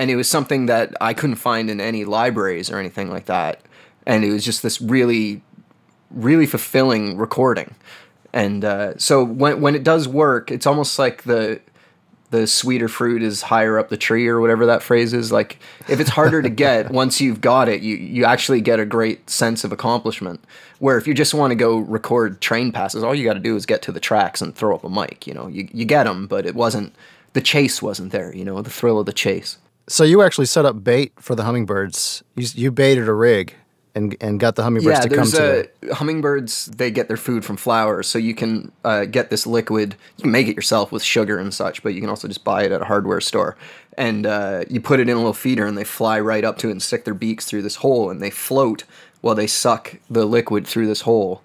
S3: And it was something that I couldn't find in any libraries or anything like that. And it was just this really, really fulfilling recording. And uh, so when when it does work, it's almost like the the sweeter fruit is higher up the tree or whatever that phrase is. Like if it's harder to get once you've got it you you actually get a great sense of accomplishment. Where if you just want to go record train passes all you got to do is get to the tracks and throw up a mic you know? You, you get them but it wasn't the chase wasn't there you know? The thrill of the chase
S2: So you actually set up bait for the hummingbirds. You, you baited a rig and and got the hummingbirds
S3: yeah,
S2: to come to it.
S3: hummingbirds. They get their food from flowers, so you can uh, get this liquid. You can make it yourself with sugar and such, but you can also just buy it at a hardware store. And uh, you put it in a little feeder, and they fly right up to it and stick their beaks through this hole, and they float while they suck the liquid through this hole.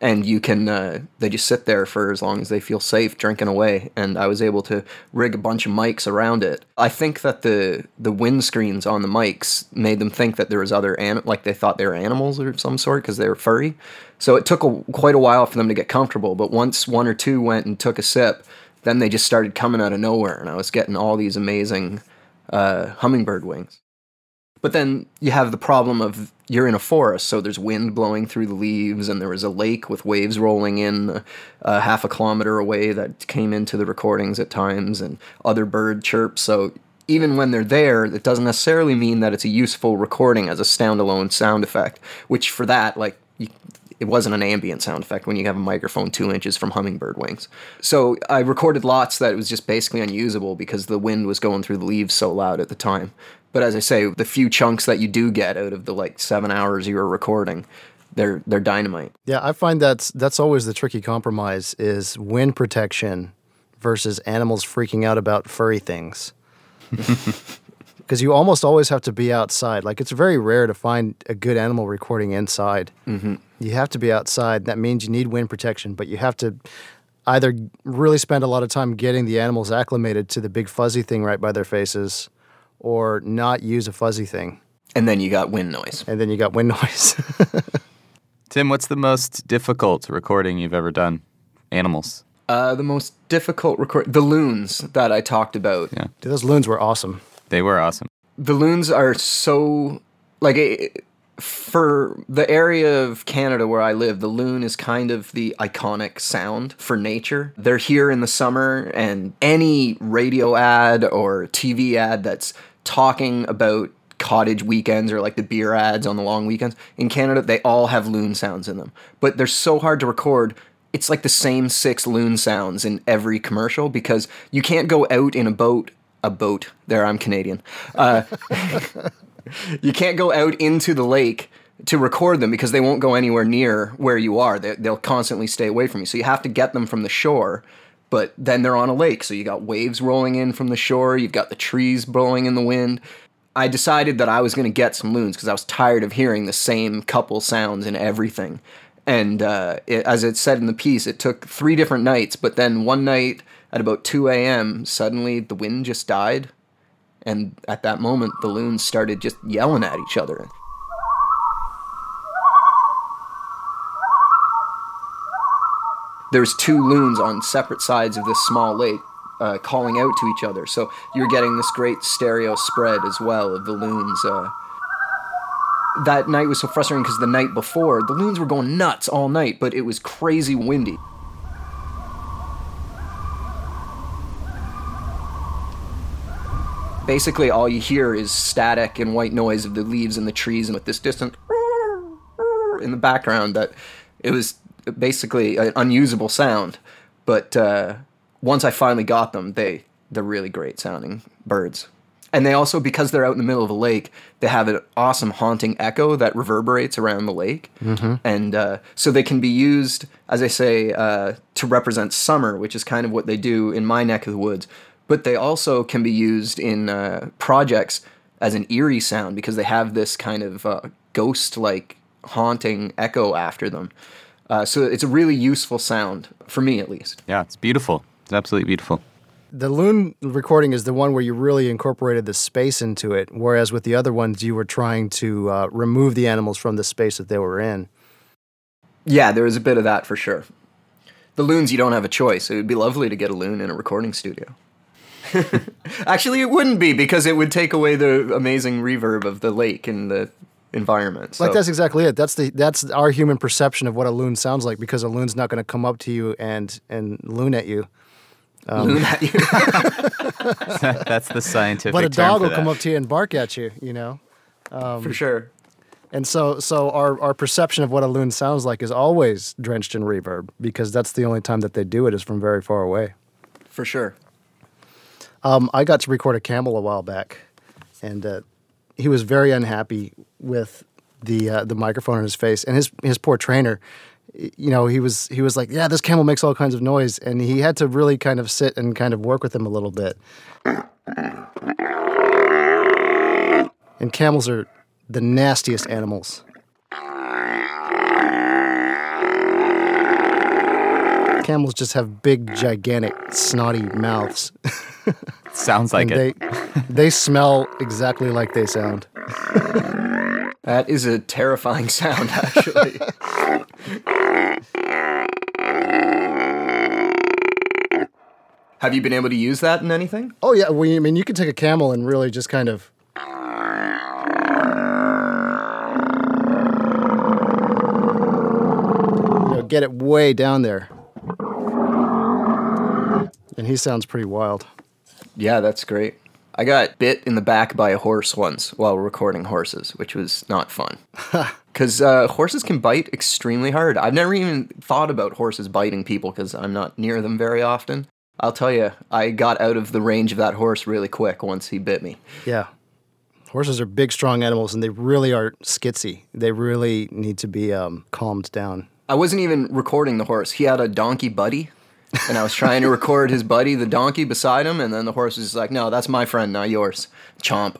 S3: And you can, uh, they just sit there for as long as they feel safe drinking away. And I was able to rig a bunch of mics around it. I think that the the windscreens on the mics made them think that there was other an- like they thought they were animals or some sort because they were furry. So it took a, quite a while for them to get comfortable. But once one or two went and took a sip, then they just started coming out of nowhere, and I was getting all these amazing uh, hummingbird wings. But then you have the problem of you're in a forest, so there's wind blowing through the leaves, and there was a lake with waves rolling in uh, half a kilometer away that came into the recordings at times, and other bird chirps. So even when they're there, it doesn't necessarily mean that it's a useful recording as a standalone sound effect. Which for that, like, you, it wasn't an ambient sound effect when you have a microphone two inches from hummingbird wings. So I recorded lots that it was just basically unusable because the wind was going through the leaves so loud at the time. But as I say, the few chunks that you do get out of the like seven hours you were recording, they're they're dynamite.
S2: Yeah, I find that's that's always the tricky compromise is wind protection versus animals freaking out about furry things. Because you almost always have to be outside. Like it's very rare to find a good animal recording inside. Mm-hmm. You have to be outside. That means you need wind protection, but you have to either really spend a lot of time getting the animals acclimated to the big fuzzy thing right by their faces, or not use a fuzzy thing.
S3: And then you got wind noise.
S2: And then you got wind noise.
S4: Tim, what's the most difficult recording you've ever done? Animals.
S3: Uh, the most difficult record the loons that I talked about.
S4: Yeah.
S2: Dude, those loons were awesome.
S4: They were awesome.
S3: The loons are so like it, for the area of Canada where I live, the loon is kind of the iconic sound for nature. They're here in the summer, and any radio ad or TV ad that's talking about cottage weekends or like the beer ads on the long weekends in Canada, they all have loon sounds in them. But they're so hard to record. It's like the same six loon sounds in every commercial because you can't go out in a boat. A boat. There, I'm Canadian. Uh, you can't go out into the lake to record them because they won't go anywhere near where you are. They, they'll constantly stay away from you. So you have to get them from the shore, but then they're on a lake. So you got waves rolling in from the shore, you've got the trees blowing in the wind. I decided that I was going to get some loons because I was tired of hearing the same couple sounds in everything. And uh, it, as it said in the piece, it took three different nights, but then one night at about 2 a.m., suddenly the wind just died and at that moment, the loons started just yelling at each other. There's two loons on separate sides of this small lake uh, calling out to each other. So you're getting this great stereo spread as well of the loons. Uh, that night was so frustrating because the night before, the loons were going nuts all night, but it was crazy windy. basically all you hear is static and white noise of the leaves and the trees and with this distant in the background that it was basically an unusable sound but uh, once i finally got them they they're really great sounding birds and they also because they're out in the middle of a lake they have an awesome haunting echo that reverberates around the lake mm-hmm. and uh, so they can be used as i say uh, to represent summer which is kind of what they do in my neck of the woods but they also can be used in uh, projects as an eerie sound because they have this kind of uh, ghost like haunting echo after them. Uh, so it's a really useful sound, for me at least.
S4: Yeah, it's beautiful. It's absolutely beautiful.
S2: The loon recording is the one where you really incorporated the space into it, whereas with the other ones, you were trying to uh, remove the animals from the space that they were in.
S3: Yeah, there was a bit of that for sure. The loons, you don't have a choice. It would be lovely to get a loon in a recording studio. Actually, it wouldn't be because it would take away the amazing reverb of the lake and the environment. So.
S2: Like that's exactly it. That's the that's our human perception of what a loon sounds like because a loon's not going to come up to you and and loon at you.
S3: Um, loon at you.
S4: that's the scientific.
S2: But a dog will
S4: that.
S2: come up to you and bark at you. You know.
S3: Um, for sure.
S2: And so, so our, our perception of what a loon sounds like is always drenched in reverb because that's the only time that they do it is from very far away.
S3: For sure.
S2: Um, I got to record a camel a while back, and uh, he was very unhappy with the uh, the microphone in his face, and his his poor trainer. You know, he was he was like, "Yeah, this camel makes all kinds of noise," and he had to really kind of sit and kind of work with him a little bit. And camels are the nastiest animals. Camels just have big, gigantic, snotty mouths.
S4: Sounds like
S2: and
S4: it.
S2: They, they smell exactly like they sound.
S3: That is a terrifying sound, actually. Have you been able to use that in anything?
S2: Oh yeah, well, I mean, you can take a camel and really just kind of. You know, get it way down there. And he sounds pretty wild.
S3: Yeah, that's great. I got bit in the back by a horse once while recording horses, which was not fun. Because uh, horses can bite extremely hard. I've never even thought about horses biting people because I'm not near them very often. I'll tell you, I got out of the range of that horse really quick once he bit me.
S2: Yeah. Horses are big, strong animals, and they really are skitsy. They really need to be um, calmed down.
S3: I wasn't even recording the horse. He had a donkey buddy, and I was trying to record his buddy, the donkey, beside him, and then the horse was just like, "No, that's my friend, not yours." Chomp.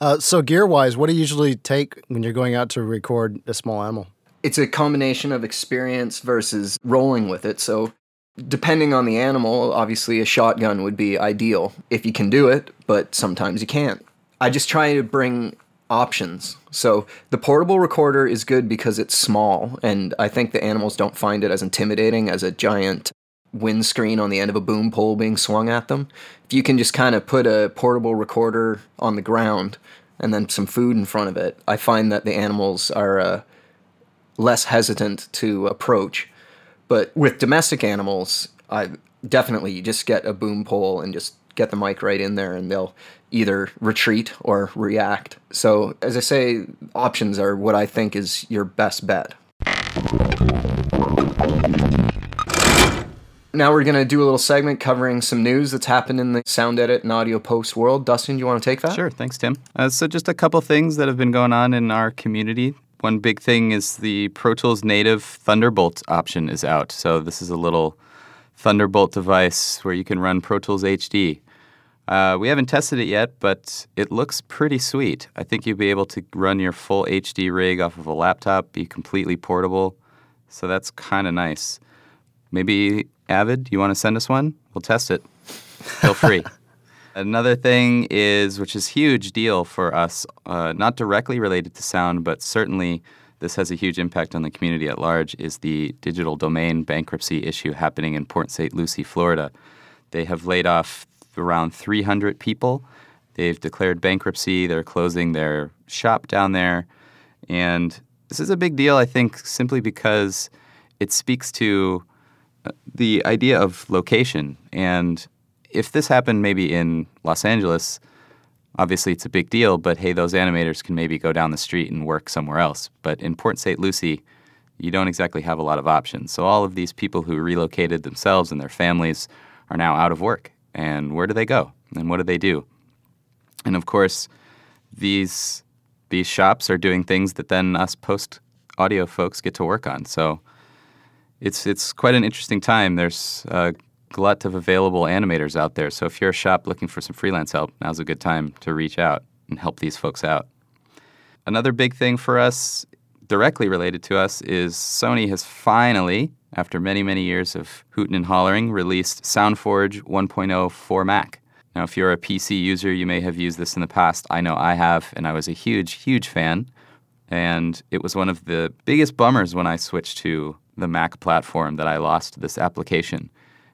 S2: Uh, so, gear wise, what do you usually take when you're going out to record a small animal?
S3: It's a combination of experience versus rolling with it. So, depending on the animal, obviously a shotgun would be ideal if you can do it, but sometimes you can't. I just try to bring options. So the portable recorder is good because it's small, and I think the animals don't find it as intimidating as a giant windscreen on the end of a boom pole being swung at them. If you can just kind of put a portable recorder on the ground and then some food in front of it, I find that the animals are uh, less hesitant to approach. But with domestic animals, I definitely you just get a boom pole and just get the mic right in there and they'll either retreat or react. So, as I say, options are what I think is your best bet. Now we're going to do a little segment covering some news that's happened in the sound edit and audio post world. Dustin, do you want to take that?
S4: Sure, thanks, Tim. Uh, so, just a couple things that have been going on in our community. One big thing is the Pro Tools native Thunderbolt option is out. So, this is a little Thunderbolt device where you can run Pro Tools HD. Uh, we haven't tested it yet, but it looks pretty sweet. I think you'll be able to run your full HD rig off of a laptop, be completely portable. So that's kind of nice. Maybe Avid, you want to send us one? We'll test it. Feel free. Another thing is, which is a huge deal for us, uh, not directly related to sound, but certainly this has a huge impact on the community at large, is the digital domain bankruptcy issue happening in Port St. Lucie, Florida. They have laid off around 300 people. They've declared bankruptcy. They're closing their shop down there. And this is a big deal, I think, simply because it speaks to the idea of location. And if this happened maybe in Los Angeles, obviously it's a big deal, but hey, those animators can maybe go down the street and work somewhere else. But in Port St. Lucie, you don't exactly have a lot of options. So all of these people who relocated themselves and their families are now out of work. And where do they go? And what do they do? And of course, these these shops are doing things that then us post audio folks get to work on. So it's it's quite an interesting time. There's a glut of available animators out there. So if you're a shop looking for some freelance help, now's a good time to reach out and help these folks out. Another big thing for us, directly related to us, is Sony has finally, after many, many years of hooting and hollering, released SoundForge 1.0 for Mac. Now, if you're a PC user, you may have used this in the past. I know I have, and I was a huge, huge fan. And it was one of the biggest bummers when I switched to the Mac platform that I lost this application.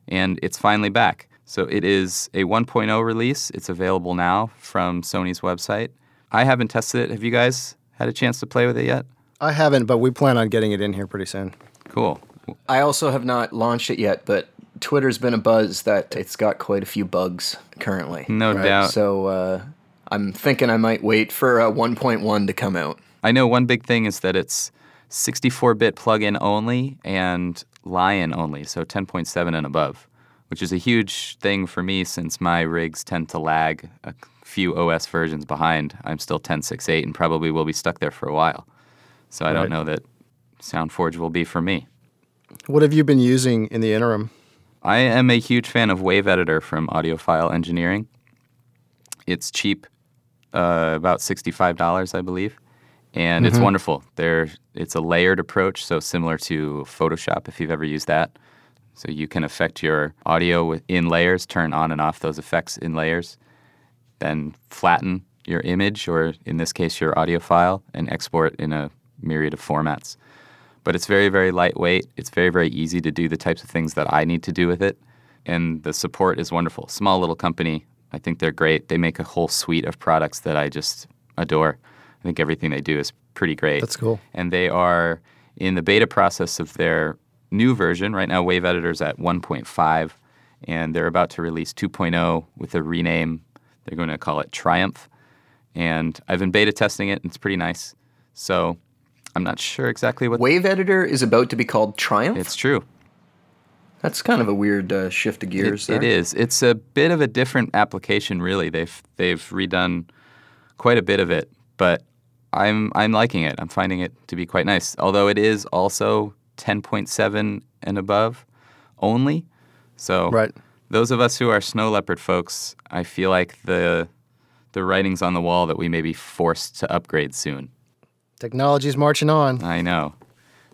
S4: And it's finally back. So it is a 1.0 release. It's available now from Sony's website. I haven't tested it. Have you guys had a chance to play with it yet?
S2: I haven't, but we plan on getting it in here pretty soon.
S4: Cool.
S3: I also have not launched it yet, but Twitter's been a buzz that it's got quite a few bugs currently.
S4: No doubt.
S3: So uh, I'm thinking I might wait for uh, 1.1 to come out.
S4: I know one big thing is that it's 64 bit plug-in only and Lion only, so 10.7 and above, which is a huge thing for me since my rigs tend to lag a few OS versions behind. I'm still 10.6.8 and probably will be stuck there for a while. So I don't know that SoundForge will be for me.
S2: What have you been using in the interim?
S4: I am a huge fan of Wave Editor from Audiofile Engineering. It's cheap, uh, about sixty-five dollars, I believe, and it's mm-hmm. wonderful. There, it's a layered approach, so similar to Photoshop, if you've ever used that. So you can affect your audio with, in layers, turn on and off those effects in layers, then flatten your image, or in this case, your audio file, and export in a myriad of formats. But it's very very lightweight. It's very very easy to do the types of things that i need to do with it. And the support is wonderful. Small little company i think they're great. They make a whole suite of products that i just adore i think everything they do is pretty great
S2: That's cool.
S4: and they are in the beta process of their new version right now wave Editor is at 1.5 and they're about to release 2.0 with a rename They're going to call it Triumph. And I've been beta testing it, and it's pretty nice. So I'm not sure exactly what
S3: Wave Editor is about to be called Triumph.
S4: it's true.
S3: That's kind of a weird uh, shift of gears.
S4: It, it
S3: there.
S4: is. It's a bit of a different application, really. They've they've redone quite a bit of it, but I'm I'm liking it. I'm finding it to be quite nice. Although it is also 10.7 and above only. So
S2: Right.
S4: those of us who are snow leopard folks, I feel like the the writing's on the wall that we may be forced to upgrade soon.
S2: Technology's marching on.
S4: I know,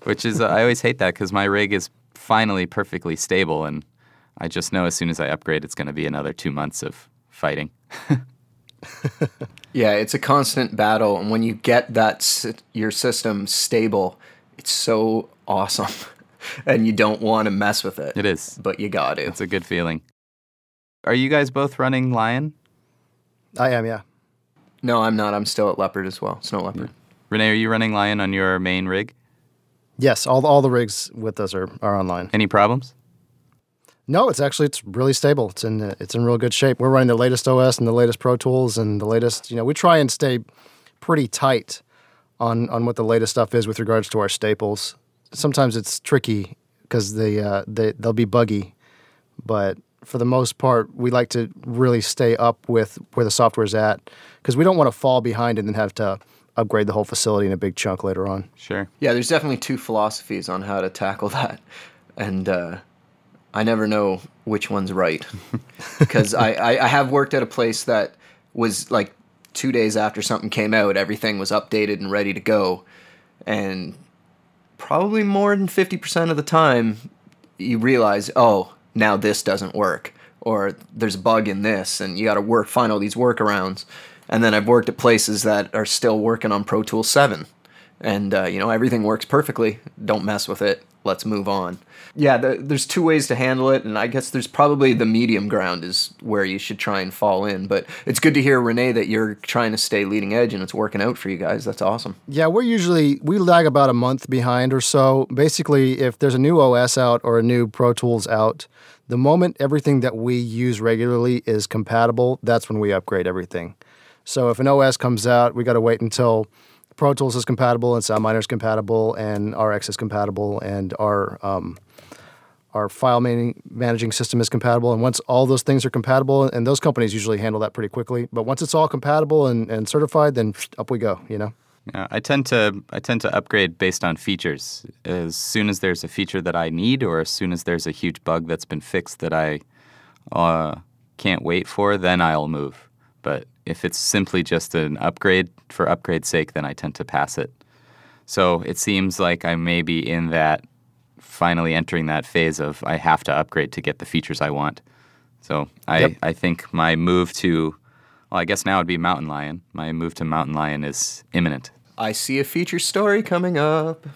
S4: which is I always hate that because my rig is finally perfectly stable, and I just know as soon as I upgrade, it's going to be another two months of fighting.
S3: Yeah, it's a constant battle, and when you get that sy- your system stable, it's so awesome, and you don't want to mess with it.
S4: It is.
S3: but you got to.
S4: It's a good feeling. Are you guys both running Lion?
S2: I am, yeah.
S3: No, I'm not. I'm still at Leopard as well. Snow Leopard.
S4: Rene, are you running Lion on your main rig?
S2: Yes, all all the rigs with us are, are online.
S4: Any problems?
S2: No, it's actually it's really stable. It's in it's in real good shape. We're running the latest OS and the latest Pro Tools and the latest. You know, we try and stay pretty tight on on what the latest stuff is with regards to our staples. Sometimes it's tricky because they uh, they they'll be buggy, but for the most part, we like to really stay up with where the software's at because we don't want to fall behind and then have to upgrade the whole facility in a big chunk later on.
S4: Sure.
S3: Yeah, there's definitely two philosophies on how to tackle that, and uh, I never know which one's right because I, I I have worked at a place that was like two days after something came out, everything was updated and ready to go, and probably more than fifty percent of the time, you realize, oh, now this doesn't work, or there's a bug in this, and you got to work find all these workarounds. And then I've worked at places that are still working on Pro Tools seven, and uh, you know everything works perfectly. Don't mess with it. Let's move on. Yeah, the, there's two ways to handle it, and I guess there's probably the medium ground is where you should try and fall in. But it's good to hear Rene that you're trying to stay leading edge and it's working out for you guys. That's awesome.
S2: Yeah, we're usually we lag about a month behind or so. Basically, if there's a new OS out or a new Pro Tools out, the moment everything that we use regularly is compatible, that's when we upgrade everything. So if an OS comes out, we got to wait until Pro Tools is compatible and SoundMiner is compatible and RX is compatible and our um, our file man- managing system is compatible. And once all those things are compatible, and those companies usually handle that pretty quickly. But once it's all compatible and, and certified, then up we go. You know.
S4: Yeah, I tend to I tend to upgrade based on features. As soon as there's a feature that I need, or as soon as there's a huge bug that's been fixed that I uh, can't wait for, then I'll move. But if it's simply just an upgrade for upgrade's sake, then I tend to pass it. So it seems like I may be in that finally entering that phase of I have to upgrade to get the features I want. So I,
S2: Yep.
S4: I think my move to well, I guess now it'd be Mountain Lion. My move to Mountain Lion is imminent.
S3: I see a feature story coming up.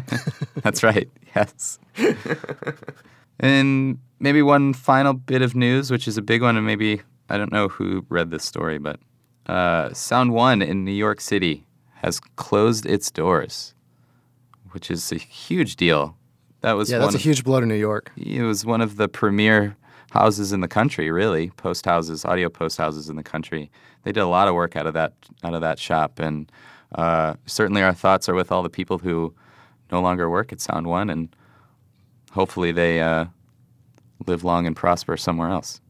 S4: That's right. Yes. and maybe one final bit of news, which is a big one, and maybe I don't know who read this story, but uh, Sound One in New York City has closed its doors, which is a huge deal. That was
S2: Yeah, that's a huge blow to New York.
S4: it was one of the premier houses in the country, really, post houses, audio post houses in the country. They did a lot of work out of that out of that shop, and uh, certainly our thoughts are with all the people who no longer work at Sound One, and hopefully they uh, live long and prosper somewhere else.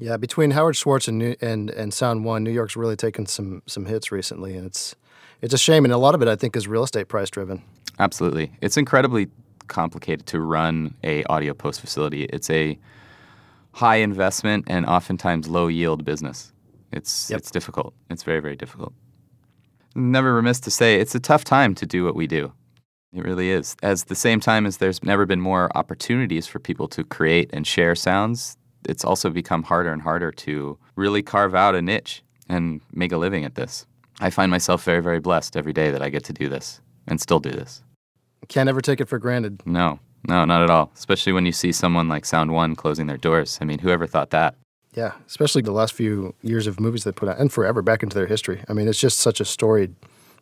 S2: Yeah, between Howard Schwartz and New, and and Sound One, New York's really taken some some hits recently, and it's it's a shame. And a lot of it, I think, is real estate price driven.
S4: Absolutely, it's incredibly complicated to run a audio post facility. It's a high investment and oftentimes low yield business. It's
S2: Yep.
S4: it's difficult. It's very very difficult. Never remiss to say it's a tough time to do what we do. It really is. As the same time as there's never been more opportunities for people to create and share sounds, it's also become harder and harder to really carve out a niche and make a living at this. I find myself very very blessed every day that I get to do this and still do this.
S2: Can't ever take it for granted.
S4: No, no, not at all. Especially when you see someone like Sound One closing their doors. I mean, whoever thought that?
S2: Yeah, especially the last few years of movies they put out, and forever back into their history. I mean, it's just such a storied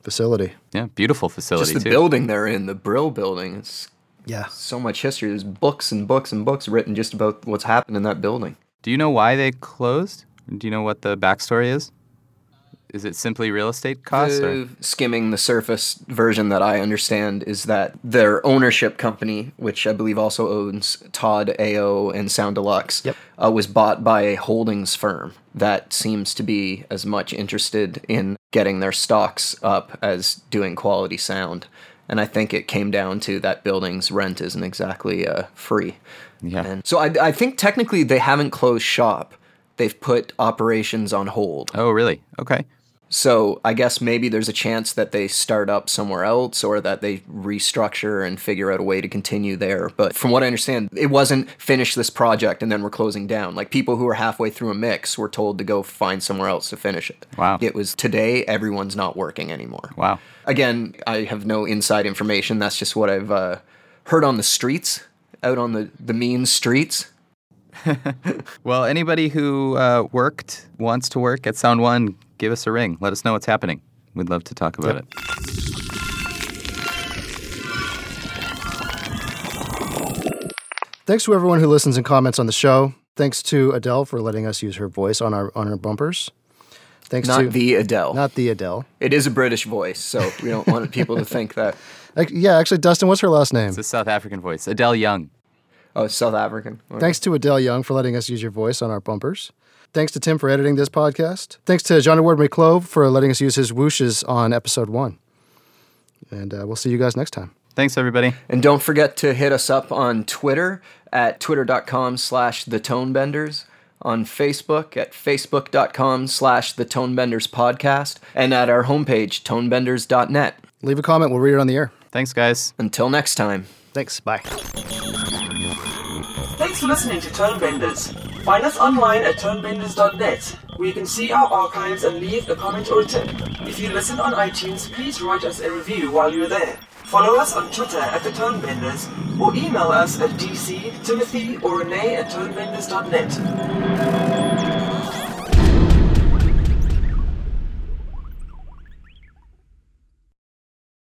S2: facility.
S4: Yeah, beautiful facility
S3: Just the
S4: too.
S3: building they're in, the Brill building. It's
S2: Yeah,
S3: so much history. There's books and books and books written just about what's happened in that building.
S4: Do you know why they closed? Do you know what the backstory is? Is it simply real estate costs? or?
S3: Skimming the surface version that I understand is that their ownership company, which I believe also owns Todd AO and Soundelux,
S2: Yep.
S3: uh, was bought by a holdings firm that seems to be as much interested in getting their stocks up as doing quality sound. And I think it came down to that building's rent isn't exactly uh, free.
S4: Yeah.
S3: And so I, I think technically they haven't closed shop. They've put operations on hold.
S4: Oh, really? Okay.
S3: So I guess maybe there's a chance that they start up somewhere else or that they restructure and figure out a way to continue there. But from what I understand, it wasn't finish this project and then we're closing down. Like people who are halfway through a mix were told to go find somewhere else to finish it.
S4: Wow.
S3: It was today everyone's not working anymore.
S4: Wow.
S3: Again, I have no inside information. That's just what I've uh, heard on the streets, out on the, the mean streets.
S4: Well, anybody who uh, worked, wants to work at Sound One, give us a ring. Let us know what's happening. We'd love to talk about
S2: Yep.
S4: it.
S2: Thanks to everyone who listens and comments on the show. Thanks to Adele for letting us use her voice on our on our bumpers. Thanks
S3: Not
S2: to
S3: the Adele.
S2: not the Adele.
S3: it is a British voice, so we don't want people to think that.
S2: Ac- Yeah, actually, Dustin, what's her last name?
S4: It's a South African voice. Adele Young.
S3: Oh, South African. Okay.
S2: Thanks to Adele Young for letting us use your voice on our bumpers. Thanks to Tim for editing this podcast. Thanks to John Edward McClove for letting us use his whooshes on episode one. And uh, we'll see you guys next time.
S4: Thanks, everybody.
S3: And don't forget to hit us up on Twitter at twitter.com slash the tonebenders, on Facebook at facebook.com slash the tonebenders podcast, and at our homepage, tonebenders.net.
S2: Leave a comment. We'll read it on the air.
S4: Thanks, guys.
S3: Until next time.
S2: Thanks. Bye.
S1: Thanks for listening to Tonebenders. Find us online at tonebenders.net, where you can see our archives and leave a comment or a tip. If you listen on iTunes, please write us a review while you're there. Follow us on Twitter at the Tonebenders, or email us at dc, timothy, or rene at tonebenders.net.